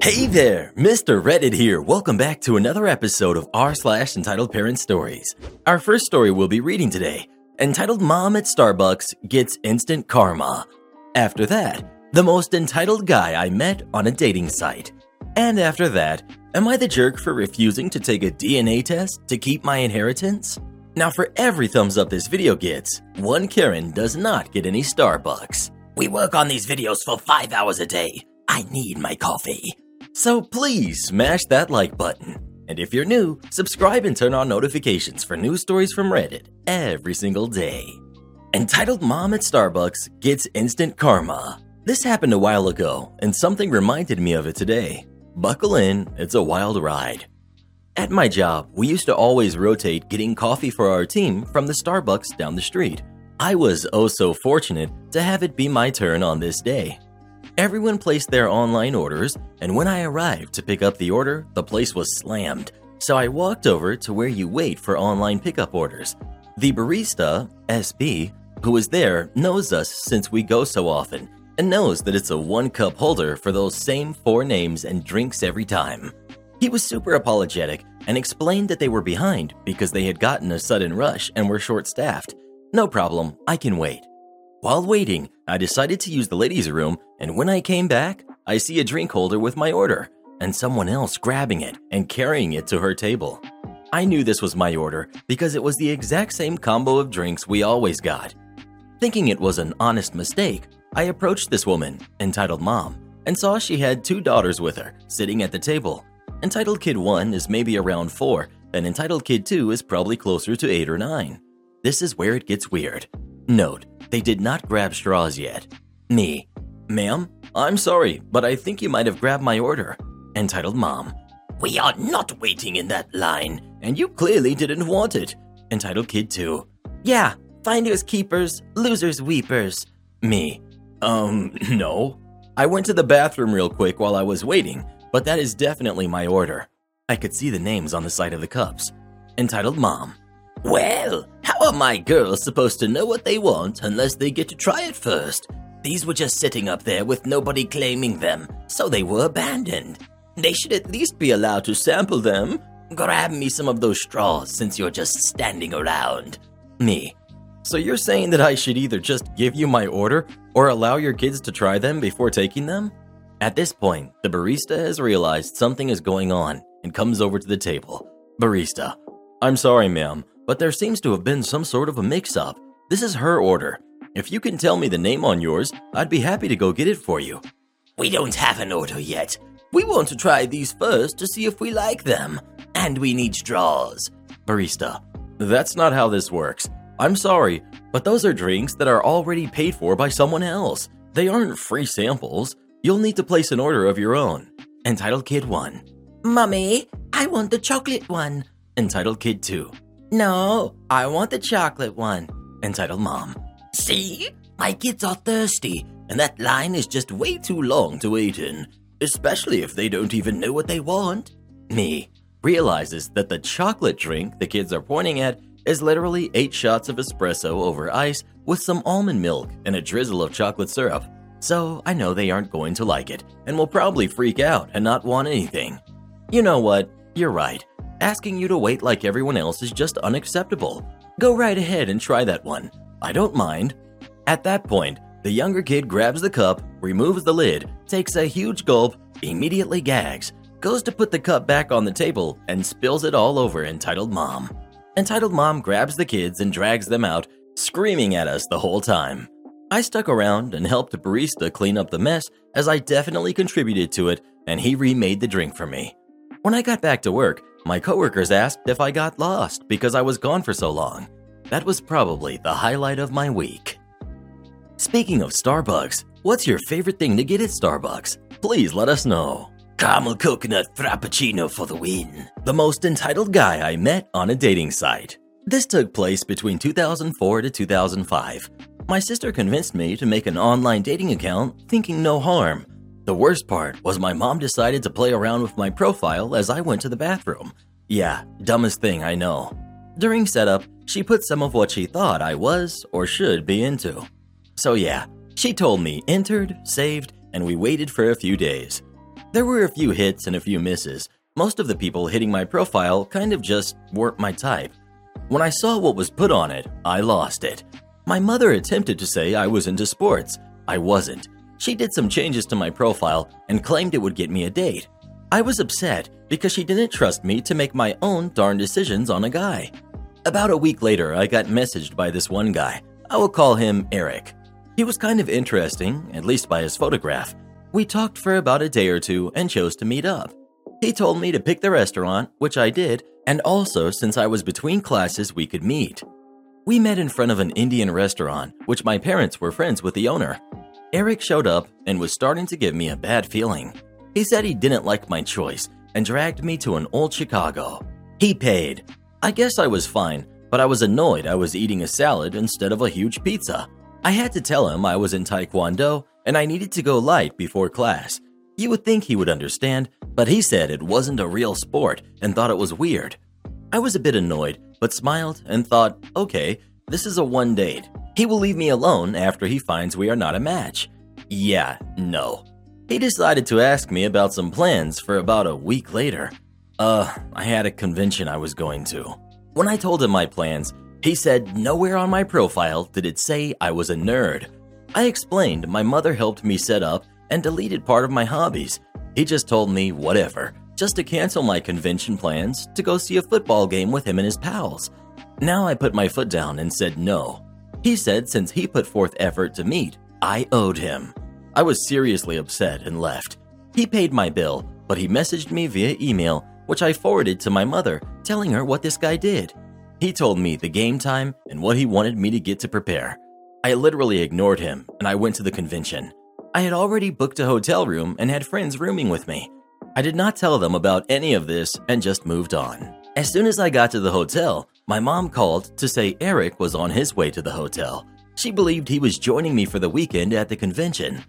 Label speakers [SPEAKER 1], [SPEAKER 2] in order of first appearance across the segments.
[SPEAKER 1] Hey there, Mr. Redder here. Welcome back to another episode of r slash entitled parent stories. Our first story we'll be reading today, entitled Mom at Starbucks Gets Instant Karma. After that, the most entitled guy I met on a dating site. And after that, am I the jerk for refusing to take a DNA test to keep my inheritance? Now, for every thumbs up this video gets, one Karen does not get any Starbucks. We work on these videos for five hours a day. I need my coffee. So please smash that like button. And if you're new, subscribe and turn on notifications for news stories from Reddit every single day. Entitled Mom at Starbucks Gets Instant Karma. This happened a while ago, and something reminded me of it today. Buckle in, it's a wild ride. At my job, we used to always rotate getting coffee for our team from the Starbucks down the street. I was oh so fortunate to have it be my turn on this day. Everyone placed their online orders, and when I arrived to pick up the order, the place was slammed. So I walked over to where you wait for online pickup orders. The barista, SB, who was there knows us since we go so often and knows that it's a one cup holder for those same four names and drinks every time. He was super apologetic and explained that they were behind because they had gotten a sudden rush and were short staffed. No problem, I can wait. While waiting, I decided to use the ladies' room, and when I came back, I see a drink holder with my order, and someone else grabbing it and carrying it to her table. I knew this was my order because it was the exact same combo of drinks we always got. Thinking it was an honest mistake, I approached this woman, entitled Mom, and saw she had two daughters with her, sitting at the table. Entitled Kid 1 is maybe around 4, and Entitled Kid 2 is probably closer to 8 or 9. This is where it gets weird. Note, they did not grab straws yet. Me. Ma'am, I'm sorry, but I think you might have grabbed my order. Entitled Mom. We are not waiting in that line, and you clearly didn't want it. Entitled Kid 2. Yeah, finders keepers, losers weepers. Me. Um, no. I went to the bathroom real quick while I was waiting, but that is definitely my order. I could see the names on the side of the cups. Entitled Mom. Well, how are my girls supposed to know what they want unless they get to try it first? These were just sitting up there with nobody claiming them, so they were abandoned. They should at least be allowed to sample them. Grab me some of those straws since you're just standing around. Me. So you're saying that I should either just give you my order or allow your kids to try them before taking them? At this point, the barista has realized something is going on and comes over to the table. Barista. I'm sorry, ma'am, but there seems to have been some sort of a mix up. This is her order. If you can tell me the name on yours, I'd be happy to go get it for you. We don't have an order yet. We want to try these first to see if we like them. And we need straws. Barista. That's not how this works. I'm sorry, but those are drinks that are already paid for by someone else. They aren't free samples. You'll need to place an order of your own. Entitled Kid 1. Mummy, I want the chocolate one. Entitled Kid 2. No, I want the chocolate one, entitled Mom. See? My kids are thirsty, and that line is just way too long to wait in, especially if they don't even know what they want. Me realizes that the chocolate drink the kids are pointing at is literally eight shots of espresso over ice with some almond milk and a drizzle of chocolate syrup. So I know they aren't going to like it and will probably freak out and not want anything. You know what? You're right. Asking you to wait like everyone else is just unacceptable. Go right ahead and try that one. I don't mind. At that point, The younger kid grabs the cup, removes the lid, takes a huge gulp, immediately gags, goes to put the cup back on the table, and spills it all over Entitled Mom. Entitled Mom grabs the kids and drags them out, screaming at us the whole time. I stuck around and helped barista clean up the mess as I definitely contributed to it and he remade the drink for me. When I got back to work, my coworkers asked if I got lost because I was gone for so long. That was probably the highlight of my week. Speaking of Starbucks, what's your favorite thing to get at Starbucks? Please let us know. Caramel coconut frappuccino for the win. The most entitled guy I met on a dating site. This took place between 2004 to 2005. My sister convinced me to make an online dating account, thinking no harm. The worst part was my mom decided to play around with my profile as I went to the bathroom. Yeah, dumbest thing I know. During setup, she put some of what she thought I was or should be into. So yeah, she told me entered, saved, and we waited for a few days. There were a few hits and a few misses. Most of the people hitting my profile kind of just weren't my type. When I saw what was put on it, I lost it. My mother attempted to say I was into sports. I wasn't. She did some changes to my profile and claimed it would get me a date. I was upset because she didn't trust me to make my own darn decisions on a guy. About a week later, I got messaged by this one guy. I will call him Eric. He was kind of interesting, at least by his photograph. We talked for about a day or two and chose to meet up. He told me to pick the restaurant, which I did, and also since I was between classes, we could meet. We met in front of an Indian restaurant, which my parents were friends with the owner. Eric showed up and was starting to give me a bad feeling. He said he didn't like my choice and dragged me to an old Chicago. He paid. I guess I was fine, but I was annoyed I was eating a salad instead of a huge pizza. I had to tell him I was in Taekwondo and I needed to go light before class. You would think he would understand, but he said it wasn't a real sport and thought it was weird. I was a bit annoyed, but smiled and thought, okay, this is a one date. He will leave me alone after he finds we are not a match. Yeah, no. He decided to ask me about some plans for about a week later. Uh, I had a convention I was going to. When I told him my plans, he said nowhere on my profile did it say I was a nerd. I explained my mother helped me set up and deleted part of my hobbies. He just told me whatever, just to cancel my convention plans to go see a football game with him and his pals. Now I put my foot down and said no. He said since he put forth effort to meet, I owed him. I was seriously upset and left. He paid my bill, but he messaged me via email, which I forwarded to my mother, telling her what this guy did. He told me the game time and what he wanted me to get to prepare. I literally ignored him and I went to the convention. I had already booked a hotel room and had friends rooming with me. I did not tell them about any of this and just moved on. As soon as I got to the hotel, my mom called to say Eric was on his way to the hotel. She believed he was joining me for the weekend at the convention.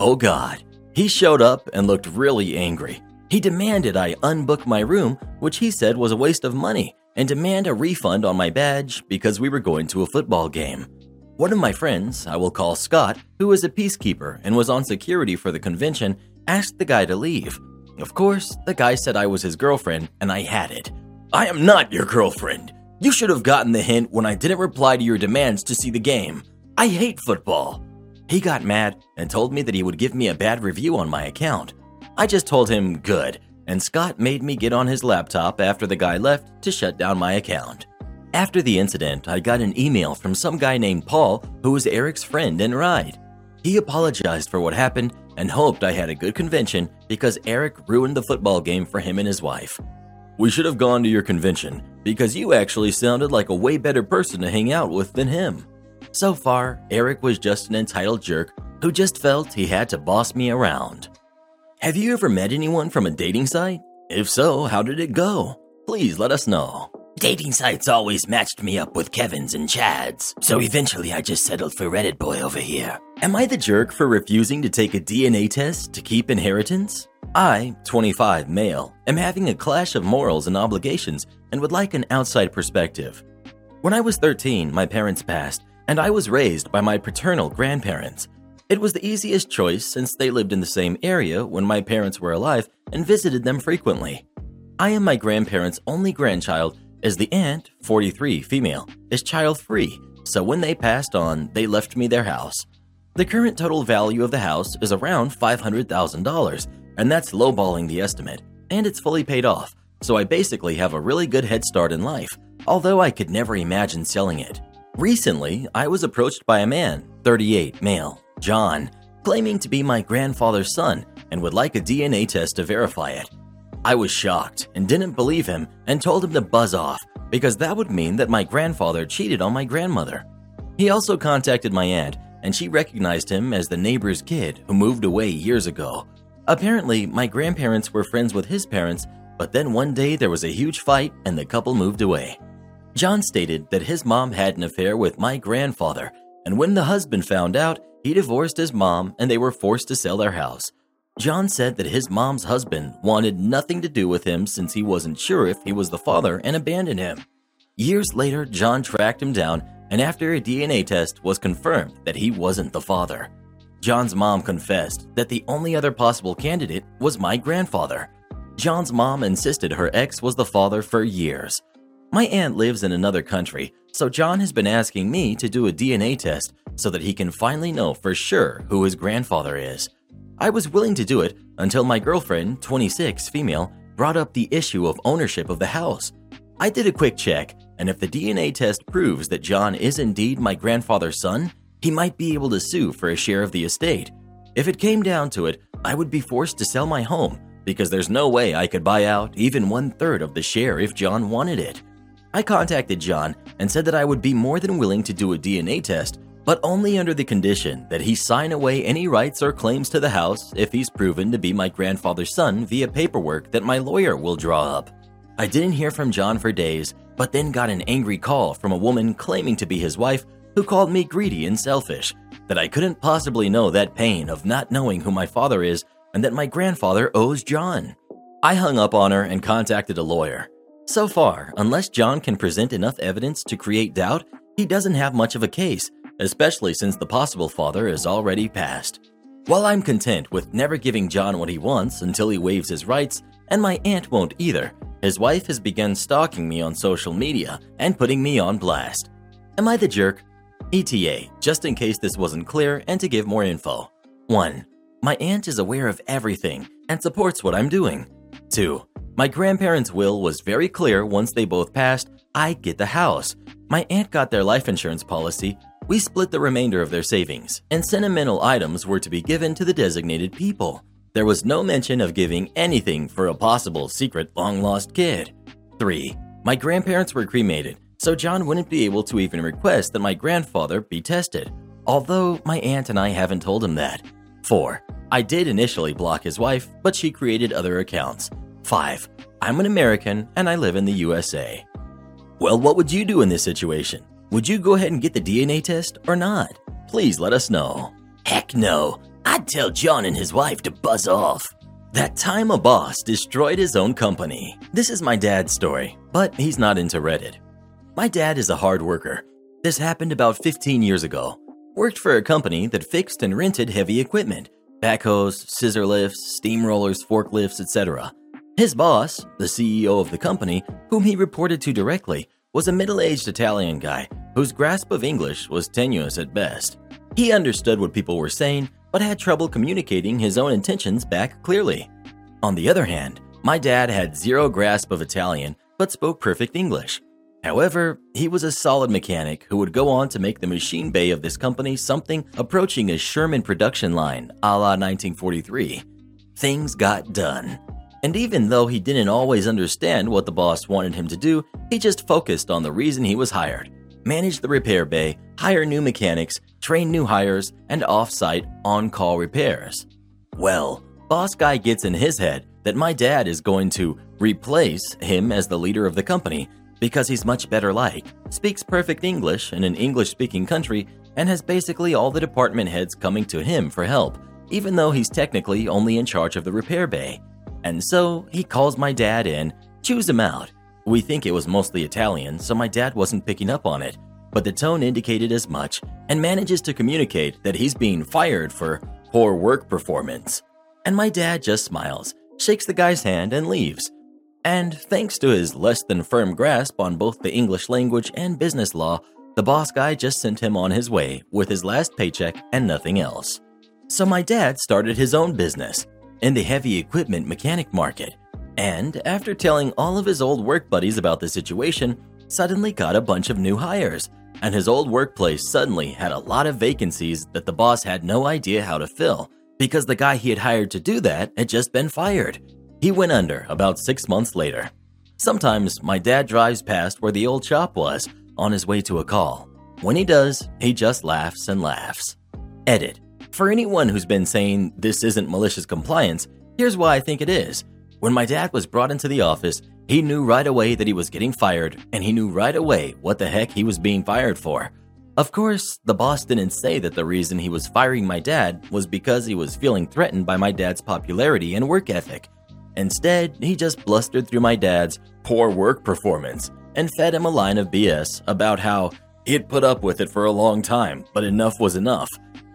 [SPEAKER 1] Oh god, he showed up and looked really angry. He demanded I unbook my room, which he said was a waste of money, and demand a refund on my badge because we were going to a football game. One of my friends, I will call Scott, who is a peacekeeper and was on security for the convention, asked the guy to leave. Of course, the guy said I was his girlfriend, and I had it. I am not your girlfriend. You should have gotten the hint when I didn't reply to your demands to see the game. I hate football. He got mad and told me that he would give me a bad review on my account. I just told him good, and Scott made me get on his laptop after the guy left to shut down my account. After the incident, I got an email from some guy named Paul who was Eric's friend and ride. He apologized for what happened and hoped I had a good convention because Eric ruined the football game for him and his wife. We should have gone to your convention because you actually sounded like a way better person to hang out with than him. So far, Eric was just an entitled jerk who just felt he had to boss me around. Have you ever met anyone from a dating site? If so, how did it go? Please let us know. Dating sites always matched me up with Kevin's and Chad's, so eventually I just settled for Reddit boy over here. Am I the jerk for refusing to take a DNA test to keep inheritance? I, 25 male, am having a clash of morals and obligations and would like an outside perspective. When I was 13, my parents passed, and I was raised by my paternal grandparents. It was the easiest choice since they lived in the same area when my parents were alive and visited them frequently. I am my grandparents' only grandchild, as the aunt, 43 female, is child free, so when they passed on, they left me their house. The current total value of the house is around $500,000, and that's lowballing the estimate, and it's fully paid off, so I basically have a really good head start in life, although I could never imagine selling it. Recently, I was approached by a man, 38, male, John, claiming to be my grandfather's son and would like a DNA test to verify it. I was shocked and didn't believe him and told him to buzz off because that would mean that my grandfather cheated on my grandmother. He also contacted my aunt and she recognized him as the neighbor's kid who moved away years ago. Apparently, my grandparents were friends with his parents, but then one day there was a huge fight and the couple moved away. John stated that his mom had an affair with my grandfather, and when the husband found out, he divorced his mom and they were forced to sell their house. John said that his mom's husband wanted nothing to do with him since he wasn't sure if he was the father and abandoned him. Years later, John tracked him down and after a DNA test was confirmed that he wasn't the father. John's mom confessed that the only other possible candidate was my grandfather. John's mom insisted her ex was the father for years. My aunt lives in another country, so John has been asking me to do a DNA test so that he can finally know for sure who his grandfather is. I was willing to do it until my girlfriend, 26 female, brought up the issue of ownership of the house. I did a quick check, and if the DNA test proves that John is indeed my grandfather's son, he might be able to sue for a share of the estate. If it came down to it, I would be forced to sell my home because there's no way I could buy out even one third of the share if John wanted it. I contacted John and said that I would be more than willing to do a DNA test, but only under the condition that he sign away any rights or claims to the house if he's proven to be my grandfather's son via paperwork that my lawyer will draw up. I didn't hear from John for days, but then got an angry call from a woman claiming to be his wife who called me greedy and selfish, that I couldn't possibly know that pain of not knowing who my father is and that my grandfather owes John. I hung up on her and contacted a lawyer. So far, unless John can present enough evidence to create doubt, he doesn't have much of a case, especially since the possible father is already passed. While I'm content with never giving John what he wants until he waives his rights, and my aunt won't either, his wife has begun stalking me on social media and putting me on blast. Am I the jerk? ETA, just in case this wasn't clear and to give more info. 1. My aunt is aware of everything and supports what I'm doing. 2. My grandparents' will was very clear once they both passed, I get the house. My aunt got their life insurance policy, we split the remainder of their savings, and sentimental items were to be given to the designated people. There was no mention of giving anything for a possible secret long lost kid. 3. My grandparents were cremated, so John wouldn't be able to even request that my grandfather be tested, although my aunt and I haven't told him that. 4. I did initially block his wife, but she created other accounts. 5. I'm an American and I live in the USA. Well, what would you do in this situation? Would you go ahead and get the DNA test or not? Please let us know. Heck no. I'd tell John and his wife to buzz off. That time a boss destroyed his own company. This is my dad's story, but he's not into Reddit. My dad is a hard worker. This happened about 15 years ago. Worked for a company that fixed and rented heavy equipment backhoes, scissor lifts, steamrollers, forklifts, etc. His boss, the CEO of the company, whom he reported to directly, was a middle aged Italian guy whose grasp of English was tenuous at best. He understood what people were saying, but had trouble communicating his own intentions back clearly. On the other hand, my dad had zero grasp of Italian but spoke perfect English. However, he was a solid mechanic who would go on to make the machine bay of this company something approaching a Sherman production line a la 1943. Things got done. And even though he didn't always understand what the boss wanted him to do, he just focused on the reason he was hired manage the repair bay, hire new mechanics, train new hires, and off site on call repairs. Well, Boss Guy gets in his head that my dad is going to replace him as the leader of the company because he's much better liked, speaks perfect English in an English speaking country, and has basically all the department heads coming to him for help, even though he's technically only in charge of the repair bay. And so he calls my dad in, chews him out, we think it was mostly Italian, so my dad wasn't picking up on it, but the tone indicated as much and manages to communicate that he's being fired for poor work performance. And my dad just smiles, shakes the guy's hand, and leaves. And thanks to his less than firm grasp on both the English language and business law, The boss guy just sent him on his way with his last paycheck and nothing else. So my dad started his own business in the heavy equipment mechanic market. And after telling all of his old work buddies about the situation, suddenly got a bunch of new hires. And his old workplace suddenly had a lot of vacancies that the boss had no idea how to fill because the guy he had hired to do that had just been fired. He went under about six months later. Sometimes my dad drives past where the old shop was on his way to a call. When he does, he just laughs and laughs. Edit. For anyone who's been saying this isn't malicious compliance, here's why I think it is. When my dad was brought into the office, he knew right away that he was getting fired, and he knew right away what the heck he was being fired for. Of course, the boss didn't say that the reason he was firing my dad was because he was feeling threatened by my dad's popularity and work ethic. Instead, he just blustered through my dad's poor work performance and fed him a line of BS about how he'd put up with it for a long time, but enough was enough.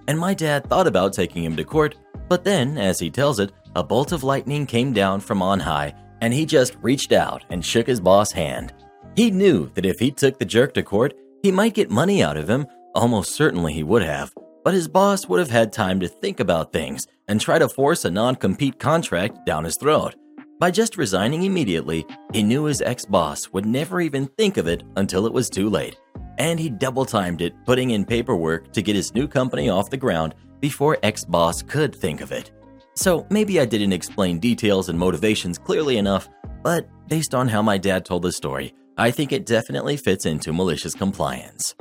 [SPEAKER 1] And my dad thought about taking him to court, but then, as he tells it, a bolt of lightning came down from on high and he just reached out and shook his boss' hand. He knew that if he took the jerk to court, he might get money out of him, almost certainly he would have, but his boss would have had time to think about things and try to force a non compete contract down his throat. By just resigning immediately, he knew his ex boss would never even think of it until it was too late. And he double timed it, putting in paperwork to get his new company off the ground before ex boss could think of it. So maybe I didn't explain details and motivations clearly enough, but based on how my dad told the story, I think it definitely fits into malicious compliance.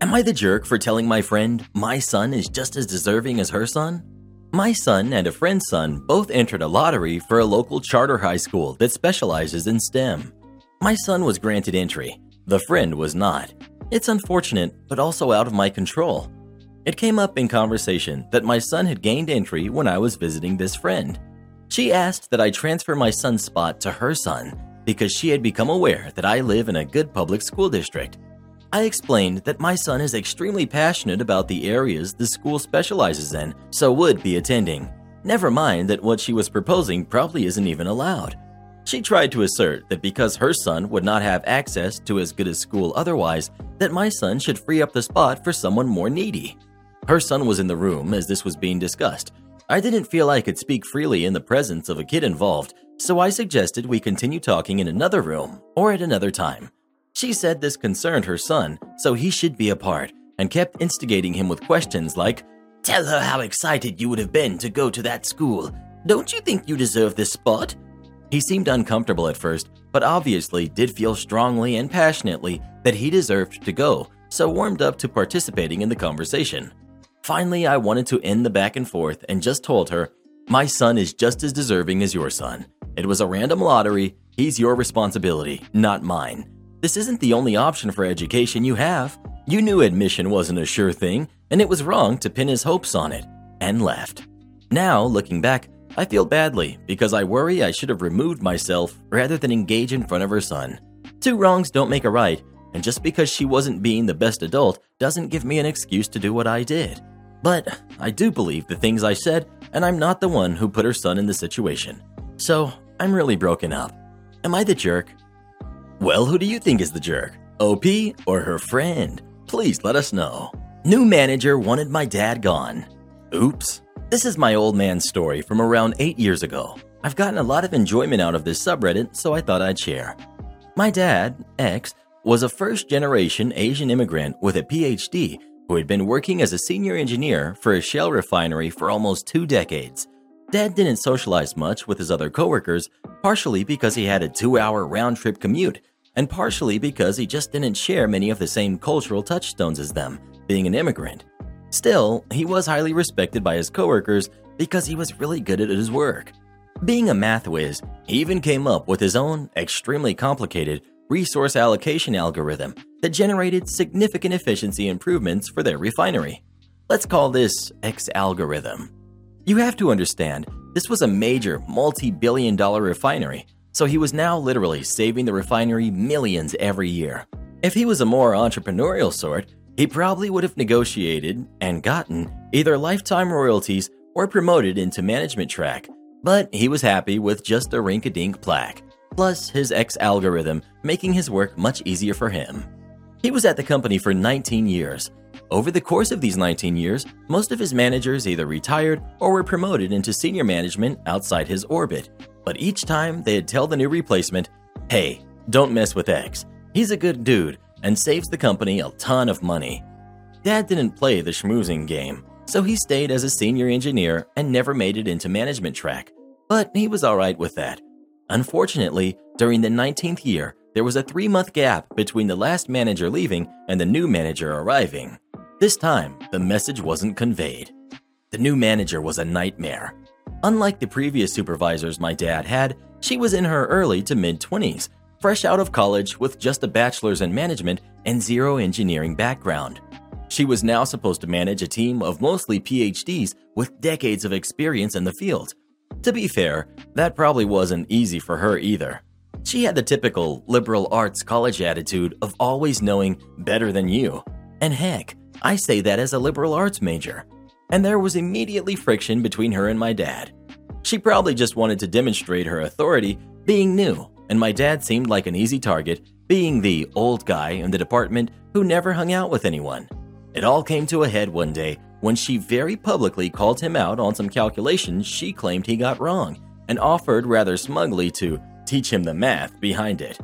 [SPEAKER 1] Am I the jerk for telling my friend my son is just as deserving as her son? My son and a friend's son both entered a lottery for a local charter high school that specializes in STEM. My son was granted entry, the friend was not. It's unfortunate, but also out of my control. It came up in conversation that my son had gained entry when I was visiting this friend. She asked that I transfer my son's spot to her son because she had become aware that I live in a good public school district. I explained that my son is extremely passionate about the areas the school specializes in, so would be attending. Never mind that what she was proposing probably isn't even allowed. She tried to assert that because her son would not have access to as good a school otherwise, that my son should free up the spot for someone more needy. Her son was in the room as this was being discussed. I didn't feel I could speak freely in the presence of a kid involved, so I suggested we continue talking in another room or at another time. She said this concerned her son, so he should be a part, and kept instigating him with questions like, Tell her how excited you would have been to go to that school. Don't you think you deserve this spot? He seemed uncomfortable at first, but obviously did feel strongly and passionately that he deserved to go, so warmed up to participating in the conversation. Finally, I wanted to end the back and forth and just told her, My son is just as deserving as your son. It was a random lottery. He's your responsibility, not mine. This isn't the only option for education you have. You knew admission wasn't a sure thing, and it was wrong to pin his hopes on it, and left. Now, looking back, I feel badly because I worry I should have removed myself rather than engage in front of her son. Two wrongs don't make a right, and just because she wasn't being the best adult doesn't give me an excuse to do what I did. But I do believe the things I said, and I'm not the one who put her son in the situation. So I'm really broken up. Am I the jerk? Well, who do you think is the jerk? OP or her friend? Please let us know. New manager wanted my dad gone. Oops. This is my old man's story from around 8 years ago. I've gotten a lot of enjoyment out of this subreddit, so I thought I'd share. My dad, X, was a first generation Asian immigrant with a PhD who had been working as a senior engineer for a shell refinery for almost two decades. Dad didn't socialize much with his other coworkers, partially because he had a two hour round trip commute, and partially because he just didn't share many of the same cultural touchstones as them, being an immigrant. Still, he was highly respected by his coworkers because he was really good at his work. Being a math whiz, he even came up with his own extremely complicated resource allocation algorithm that generated significant efficiency improvements for their refinery. Let's call this X algorithm. You have to understand, this was a major multi billion dollar refinery, so he was now literally saving the refinery millions every year. If he was a more entrepreneurial sort, he probably would have negotiated and gotten either lifetime royalties or promoted into management track, but he was happy with just a rink a dink plaque plus his X algorithm making his work much easier for him. He was at the company for 19 years. Over the course of these 19 years, most of his managers either retired or were promoted into senior management outside his orbit. But each time they'd tell the new replacement, hey, don't mess with X. He's a good dude and saves the company a ton of money. Dad didn't play the schmoozing game, so he stayed as a senior engineer and never made it into management track. But he was alright with that. Unfortunately, during the 19th year, there was a three month gap between the last manager leaving and the new manager arriving. This time, the message wasn't conveyed. The new manager was a nightmare. Unlike the previous supervisors my dad had, she was in her early to mid 20s, fresh out of college with just a bachelor's in management and zero engineering background. She was now supposed to manage a team of mostly PhDs with decades of experience in the field. To be fair, that probably wasn't easy for her either. She had the typical liberal arts college attitude of always knowing better than you. And heck, I say that as a liberal arts major. And there was immediately friction between her and my dad. She probably just wanted to demonstrate her authority being new, and my dad seemed like an easy target, being the old guy in the department who never hung out with anyone. It all came to a head one day when she very publicly called him out on some calculations she claimed he got wrong and offered rather smugly to teach him the math behind it.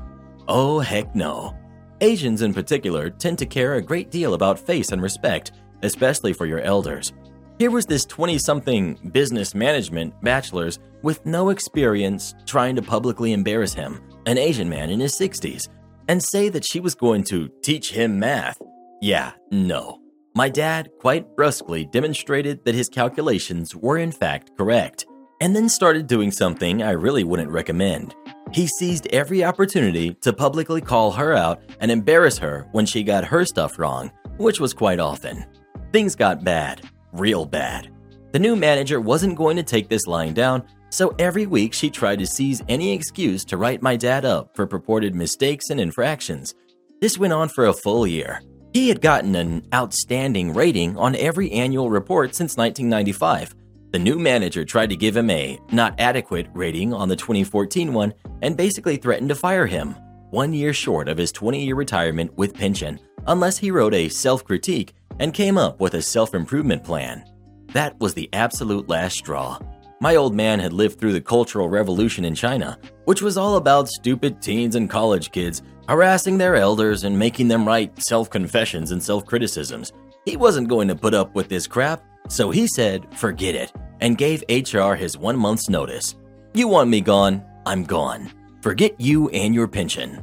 [SPEAKER 1] Oh, heck no. Asians in particular tend to care a great deal about face and respect, especially for your elders. Here was this 20 something business management bachelor's with no experience trying to publicly embarrass him, an Asian man in his 60s, and say that she was going to teach him math. Yeah, no. My dad quite brusquely demonstrated that his calculations were in fact correct, and then started doing something I really wouldn't recommend. He seized every opportunity to publicly call her out and embarrass her when she got her stuff wrong, which was quite often. Things got bad, real bad. The new manager wasn't going to take this lying down, so every week she tried to seize any excuse to write my dad up for purported mistakes and infractions. This went on for a full year. He had gotten an outstanding rating on every annual report since 1995, the new manager tried to give him a not adequate rating on the 2014 one and basically threatened to fire him, one year short of his 20 year retirement with pension, unless he wrote a self critique and came up with a self improvement plan. That was the absolute last straw. My old man had lived through the Cultural Revolution in China, which was all about stupid teens and college kids harassing their elders and making them write self confessions and self criticisms. He wasn't going to put up with this crap, so he said, forget it, and gave HR his one month's notice. You want me gone? I'm gone. Forget you and your pension.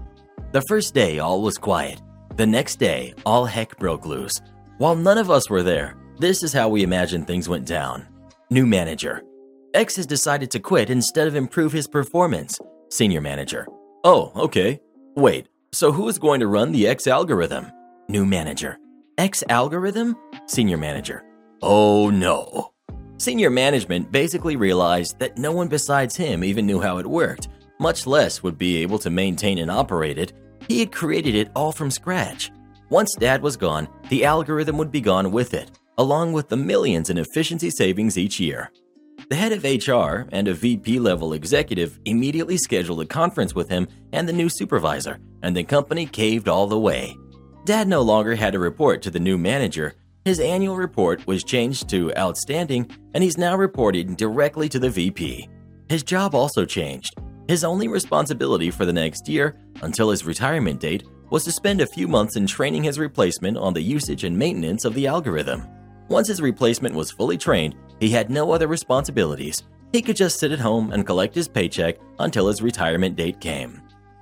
[SPEAKER 1] The first day, all was quiet. The next day, all heck broke loose. While none of us were there, this is how we imagine things went down. New manager. X has decided to quit instead of improve his performance. Senior manager. Oh, okay. Wait, so who is going to run the X algorithm? New manager. X algorithm? Senior manager. Oh no. Senior management basically realized that no one besides him even knew how it worked, much less would be able to maintain and operate it. He had created it all from scratch. Once dad was gone, the algorithm would be gone with it, along with the millions in efficiency savings each year. The head of HR and a VP level executive immediately scheduled a conference with him and the new supervisor, and the company caved all the way. Dad no longer had to report to the new manager, his annual report was changed to outstanding, and he's now reporting directly to the VP. His job also changed. His only responsibility for the next year, until his retirement date, was to spend a few months in training his replacement on the usage and maintenance of the algorithm. Once his replacement was fully trained, he had no other responsibilities. He could just sit at home and collect his paycheck until his retirement date came.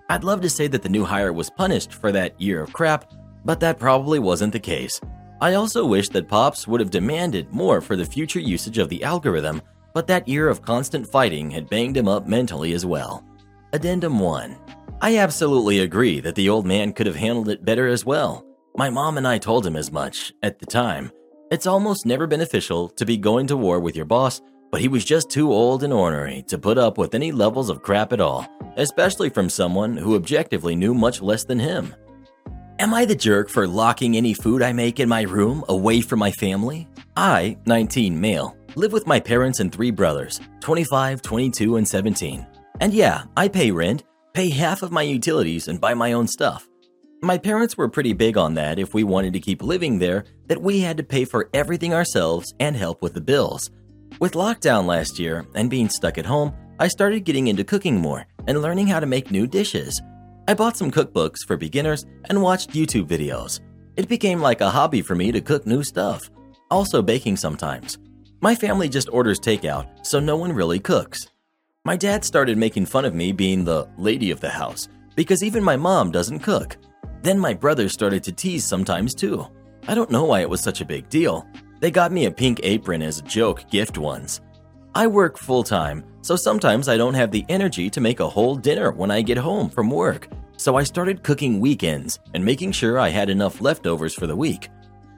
[SPEAKER 1] I'd love to say that the new hire was punished for that year of crap, but that probably wasn't the case. I also wish that Pops would have demanded more for the future usage of the algorithm, but that year of constant fighting had banged him up mentally as well. Addendum 1. I absolutely agree that the old man could have handled it better as well. My mom and I told him as much at the time. It's almost never beneficial to be going to war with your boss, but he was just too old and ornery to put up with any levels of crap at all, especially from someone who objectively knew much less than him. Am I the jerk for locking any food I make in my room away from my family? I, 19 male, live with my parents and three brothers, 25, 22, and 17. And yeah, I pay rent, pay half of my utilities, and buy my own stuff. My parents were pretty big on that if we wanted to keep living there, that we had to pay for everything ourselves and help with the bills. With lockdown last year and being stuck at home, I started getting into cooking more and learning how to make new dishes. I bought some cookbooks for beginners and watched YouTube videos. It became like a hobby for me to cook new stuff. Also, baking sometimes. My family just orders takeout, so no one really cooks. My dad started making fun of me being the lady of the house because even my mom doesn't cook. Then my brothers started to tease sometimes too. I don't know why it was such a big deal. They got me a pink apron as a joke gift once. I work full time, so sometimes I don't have the energy to make a whole dinner when I get home from work. So I started cooking weekends and making sure I had enough leftovers for the week.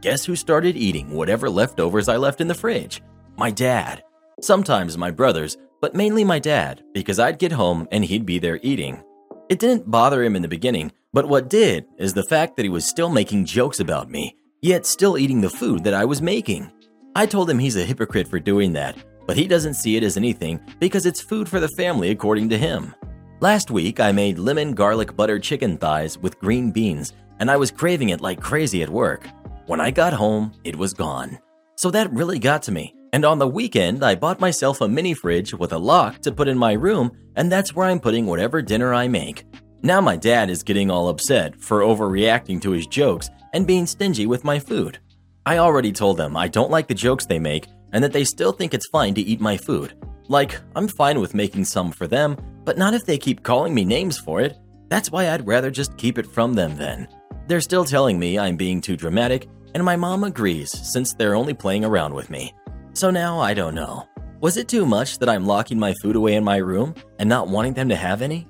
[SPEAKER 1] Guess who started eating whatever leftovers I left in the fridge? My dad. Sometimes my brothers, but mainly my dad, because I'd get home and he'd be there eating. It didn't bother him in the beginning, but what did is the fact that he was still making jokes about me, yet still eating the food that I was making. I told him he's a hypocrite for doing that, but he doesn't see it as anything because it's food for the family according to him. Last week, I made lemon garlic butter chicken thighs with green beans, and I was craving it like crazy at work. When I got home, it was gone. So that really got to me. And on the weekend, I bought myself a mini fridge with a lock to put in my room, and that's where I'm putting whatever dinner I make. Now my dad is getting all upset for overreacting to his jokes and being stingy with my food. I already told them I don't like the jokes they make and that they still think it's fine to eat my food. Like, I'm fine with making some for them, but not if they keep calling me names for it. That's why I'd rather just keep it from them then. They're still telling me I'm being too dramatic, and my mom agrees since they're only playing around with me. So now I don't know. Was it too much that I'm locking my food away in my room and not wanting them to have any?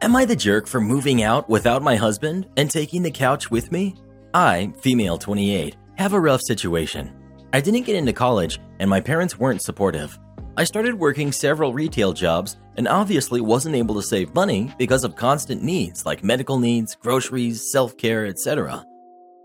[SPEAKER 1] Am I the jerk for moving out without my husband and taking the couch with me? I, female 28, have a rough situation. I didn't get into college, and my parents weren't supportive. I started working several retail jobs and obviously wasn't able to save money because of constant needs like medical needs, groceries, self care, etc.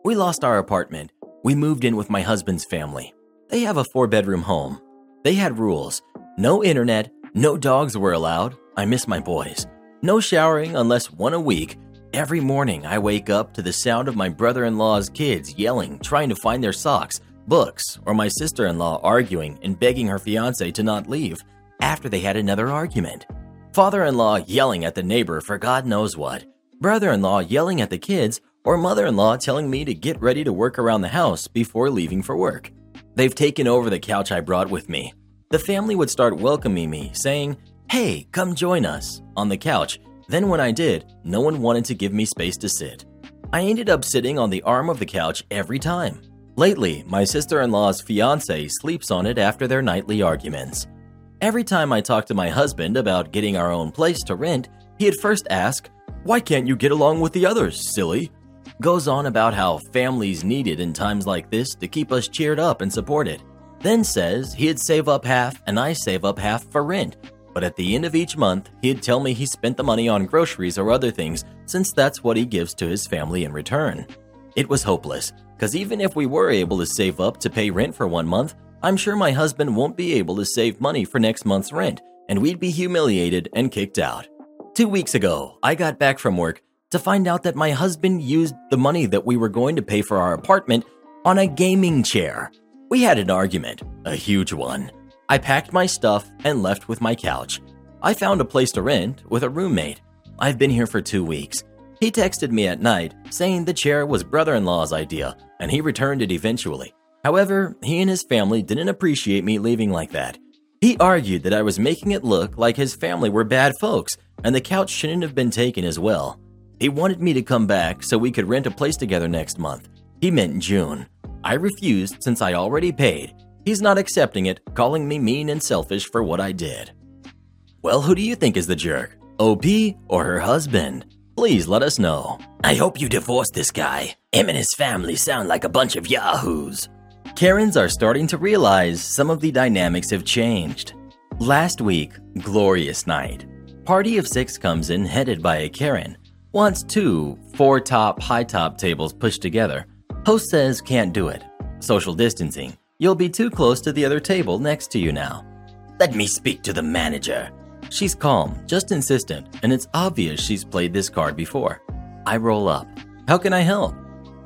[SPEAKER 1] We lost our apartment. We moved in with my husband's family. They have a four bedroom home. They had rules no internet, no dogs were allowed. I miss my boys. No showering unless one a week. Every morning I wake up to the sound of my brother in law's kids yelling, trying to find their socks books, or my sister in law arguing and begging her fiance to not leave after they had another argument. Father in law yelling at the neighbor for God knows what. Brother in law yelling at the kids, or mother in law telling me to get ready to work around the house before leaving for work. They've taken over the couch I brought with me. The family would start welcoming me, saying, Hey, come join us, on the couch. Then, when I did, no one wanted to give me space to sit. I ended up sitting on the arm of the couch every time. Lately, my sister in law's fiance sleeps on it after their nightly arguments. Every time I talk to my husband about getting our own place to rent, he'd first ask, Why can't you get along with the others, silly? Goes on about how family's needed in times like this to keep us cheered up and supported. Then says he'd save up half and I save up half for rent. But at the end of each month, he'd tell me he spent the money on groceries or other things since that's what he gives to his family in return. It was hopeless, because even if we were able to save up to pay rent for one month, I'm sure my husband won't be able to save money for next month's rent, and we'd be humiliated and kicked out. Two weeks ago, I got back from work to find out that my husband used the money that we were going to pay for our apartment on a gaming chair. We had an argument, a huge one. I packed my stuff and left with my couch. I found a place to rent with a roommate. I've been here for two weeks. He texted me at night saying the chair was brother in law's idea and he returned it eventually. However, he and his family didn't appreciate me leaving like that. He argued that I was making it look like his family were bad folks and the couch shouldn't have been taken as well. He wanted me to come back so we could rent a place together next month. He meant June. I refused since I already paid. He's not accepting it, calling me mean and selfish for what I did. Well, who do you think is the jerk? OP or her husband? Please let us know. I hope you divorce this guy. Him and his family sound like a bunch of yahoos. Karens are starting to realize some of the dynamics have changed. Last week, glorious night. Party of six comes in headed by a Karen. Wants two four top, high top tables pushed together. Host says can't do it. Social distancing. You'll be too close to the other table next to you now. Let me speak to the manager. She's calm, just insistent, and it's obvious she's played this card before. I roll up. How can I help?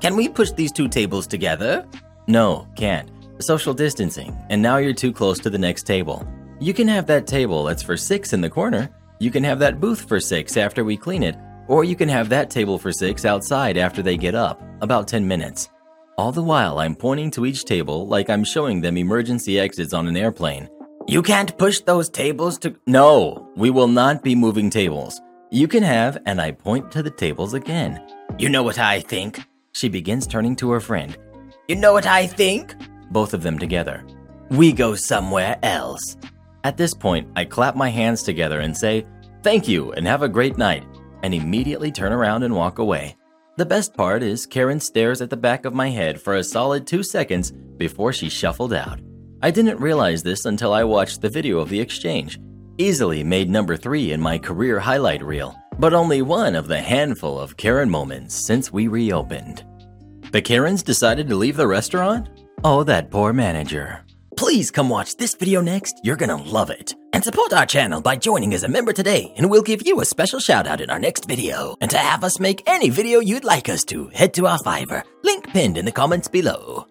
[SPEAKER 1] Can we push these two tables together? No, can't. Social distancing, and now you're too close to the next table. You can have that table that's for six in the corner. You can have that booth for six after we clean it, or you can have that table for six outside after they get up, about 10 minutes. All the while, I'm pointing to each table like I'm showing them emergency exits on an airplane. You can't push those tables to. No, we will not be moving tables. You can have, and I point to the tables again. You know what I think? She begins turning to her friend. You know what I think? Both of them together. We go somewhere else. At this point, I clap my hands together and say, Thank you and have a great night, and immediately turn around and walk away. The best part is Karen stares at the back of my head for a solid two seconds before she shuffled out. I didn't realize this until I watched the video of the exchange. Easily made number three in my career highlight reel, but only one of the handful of Karen moments since we reopened. The Karens decided to leave the restaurant? Oh, that poor manager. Please come watch this video next, you're gonna love it. And support our channel by joining as a member today, and we'll give you a special shout out in our next video. And to have us make any video you'd like us to, head to our Fiverr, link pinned in the comments below.